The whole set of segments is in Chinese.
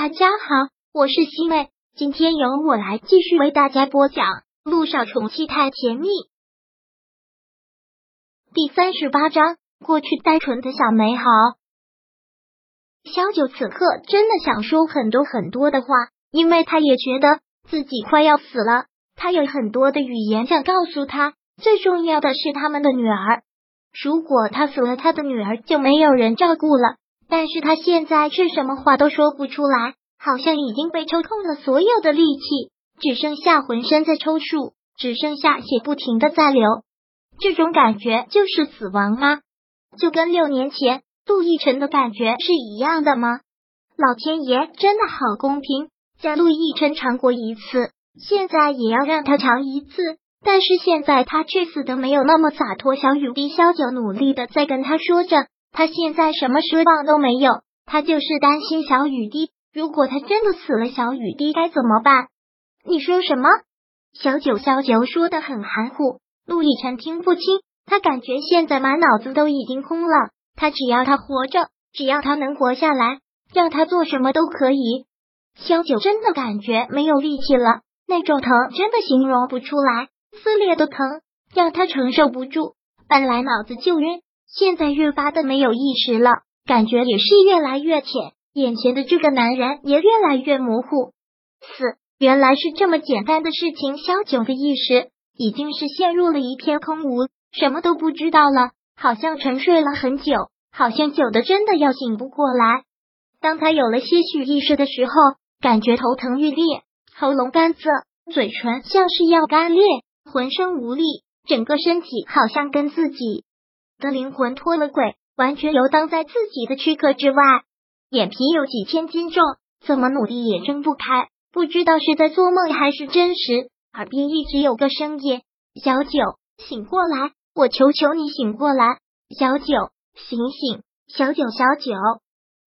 大家好，我是西妹，今天由我来继续为大家播讲《路上宠妻太甜蜜》第三十八章。过去单纯的小美好。小九此刻真的想说很多很多的话，因为他也觉得自己快要死了。他有很多的语言想告诉他，最重要的是他们的女儿。如果他死了，他的女儿就没有人照顾了。但是他现在却什么话都说不出来，好像已经被抽空了所有的力气，只剩下浑身在抽搐，只剩下血不停的在流。这种感觉就是死亡吗？就跟六年前陆亦辰的感觉是一样的吗？老天爷真的好公平，在陆亦辰尝过一次，现在也要让他尝一次。但是现在他却死的没有那么洒脱。小雨滴萧九努力的在跟他说着。他现在什么失望都没有，他就是担心小雨滴。如果他真的死了，小雨滴该怎么办？你说什么？小九小九说的很含糊，陆亦辰听不清。他感觉现在满脑子都已经空了。他只要他活着，只要他能活下来，让他做什么都可以。小九真的感觉没有力气了，那种疼真的形容不出来，撕裂的疼让他承受不住。本来脑子就晕。现在越发的没有意识了，感觉也是越来越浅，眼前的这个男人也越来越模糊。死，原来是这么简单的事情。萧九的意识已经是陷入了一片空无，什么都不知道了，好像沉睡了很久，好像久的真的要醒不过来。当他有了些许意识的时候，感觉头疼欲裂，喉咙干涩，嘴唇像是要干裂，浑身无力，整个身体好像跟自己。的灵魂脱了轨，完全游荡在自己的躯壳之外，眼皮有几千斤重，怎么努力也睁不开，不知道是在做梦还是真实。耳边一直有个声音：“小九，醒过来，我求求你醒过来，小九，醒醒，小九，小九。”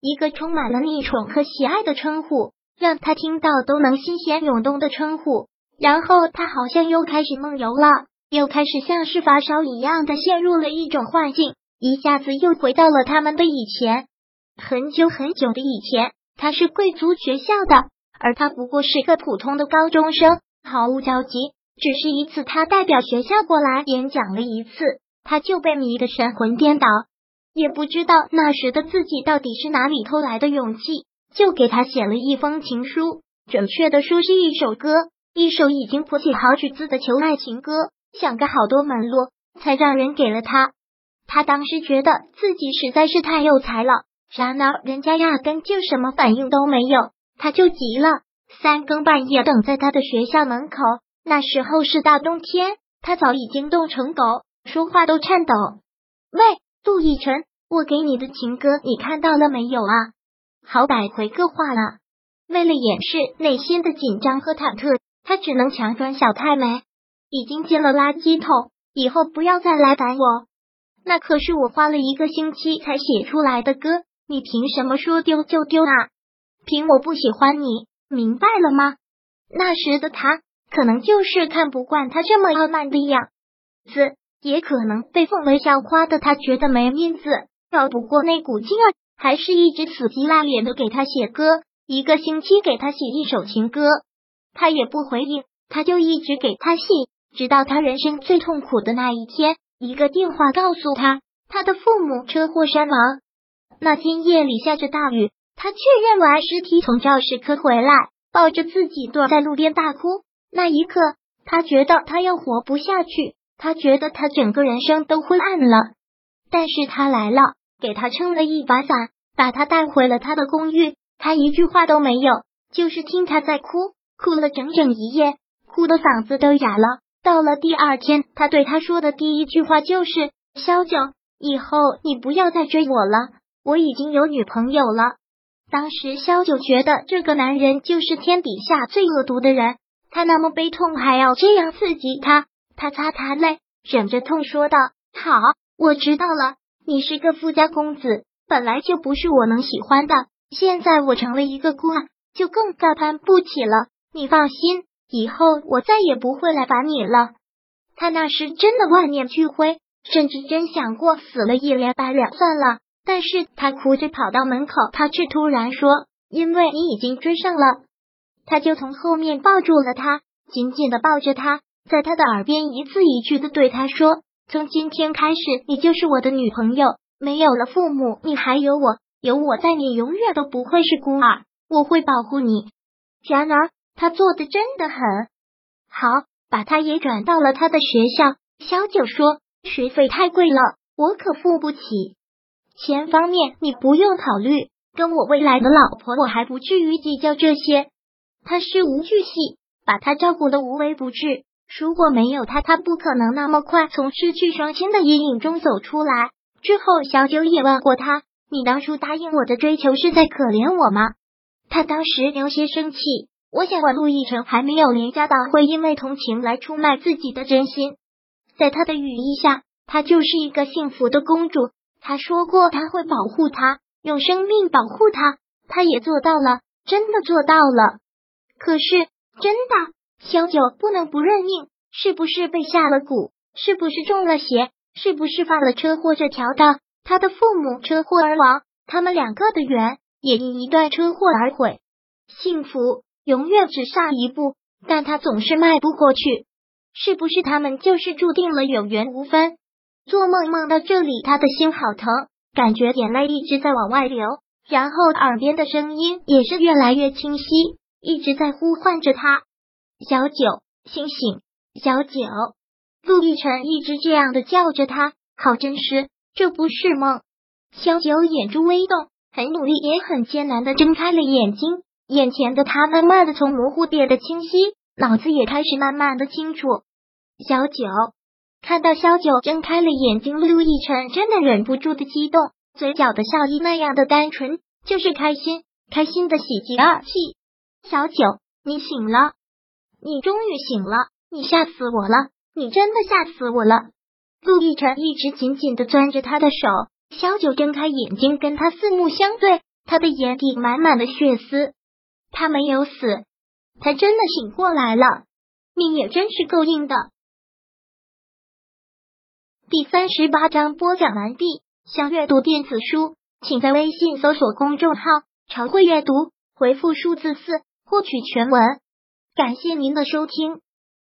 一个充满了溺宠和喜爱的称呼，让他听到都能心弦涌动的称呼。然后他好像又开始梦游了。又开始像是发烧一样的陷入了一种幻境，一下子又回到了他们的以前，很久很久的以前。他是贵族学校的，而他不过是个普通的高中生，毫无交集。只是一次，他代表学校过来演讲了一次，他就被迷得神魂颠倒，也不知道那时的自己到底是哪里偷来的勇气，就给他写了一封情书，准确的说是一首歌，一首已经谱写好曲子的求爱情歌。想个好多门路，才让人给了他。他当时觉得自己实在是太有才了，然而人家压根就什么反应都没有，他就急了，三更半夜等在他的学校门口。那时候是大冬天，他早已经冻成狗，说话都颤抖。喂，杜奕晨，我给你的情歌，你看到了没有啊？好歹回个话了。为了掩饰内心的紧张和忐忑，他只能强装小太美。已经进了垃圾桶，以后不要再来烦我。那可是我花了一个星期才写出来的歌，你凭什么说丢就丢啊？凭我不喜欢你，明白了吗？那时的他可能就是看不惯他这么傲慢的样子，也可能被奉为校花的他觉得没面子，绕不过那股劲儿，还是一直死皮赖脸的给他写歌，一个星期给他写一首情歌，他也不回应，他就一直给他写。直到他人生最痛苦的那一天，一个电话告诉他，他的父母车祸身亡。那天夜里下着大雨，他确认完尸体从教室科回来，抱着自己躲在路边大哭。那一刻，他觉得他要活不下去，他觉得他整个人生都昏暗了。但是他来了，给他撑了一把伞，把他带回了他的公寓。他一句话都没有，就是听他在哭，哭了整整一夜，哭的嗓子都哑了。到了第二天，他对他说的第一句话就是：“萧九，以后你不要再追我了，我已经有女朋友了。”当时萧九觉得这个男人就是天底下最恶毒的人，他那么悲痛还要这样刺激他。他擦擦泪，忍着痛说道：“好，我知道了，你是个富家公子，本来就不是我能喜欢的。现在我成了一个孤儿，就更高攀不起了。你放心。”以后我再也不会来烦你了。他那时真的万念俱灰，甚至真想过死了一了百了算了。但是他哭着跑到门口，他却突然说：“因为你已经追上了。他就从后面抱住了他，紧紧的抱着他，在他的耳边一字一句的对他说：“从今天开始，你就是我的女朋友。没有了父母，你还有我，有我在，你永远都不会是孤儿。我会保护你。”然而，他做的真的很好，把他也转到了他的学校。小九说：“学费太贵了，我可付不起。钱方面你不用考虑，跟我未来的老婆，我还不至于计较这些。”他事无巨细，把他照顾的无微不至。如果没有他，他不可能那么快从失去双亲的阴影中走出来。之后，小九也问过他：“你当初答应我的追求是在可怜我吗？”他当时有些生气。我想问陆亦辰还没有廉价到会因为同情来出卖自己的真心。在他的羽翼下，她就是一个幸福的公主。他说过他会保护她，用生命保护她，他也做到了，真的做到了。可是，真的，萧九不能不认命，是不是被下了蛊？是不是中了邪？是不是犯了车祸？这条道，他的父母车祸而亡，他们两个的缘也因一段车祸而毁。幸福永远只差一步，但他总是迈不过去。是不是他们就是注定了有缘无分？做梦梦到这里，他的心好疼，感觉眼泪一直在往外流，然后耳边的声音也是越来越清晰。一直在呼唤着他，小九，醒醒，小九。陆亦辰一直这样的叫着他，好真实，这不是梦。小九眼珠微动，很努力也很艰难的睁开了眼睛，眼前的他慢慢的从模糊变得清晰，脑子也开始慢慢的清楚。小九看到小九睁开了眼睛，陆亦辰真的忍不住的激动，嘴角的笑意那样的单纯，就是开心，开心的喜极而泣。小九，你醒了，你终于醒了，你吓死我了，你真的吓死我了。陆亦辰一直紧紧的攥着他的手，小九睁开眼睛跟他四目相对，他的眼底满满的血丝，他没有死，他真的醒过来了，命也真是够硬的。第三十八章播讲完毕，想阅读电子书，请在微信搜索公众号“常会阅读”，回复数字四。获取全文，感谢您的收听。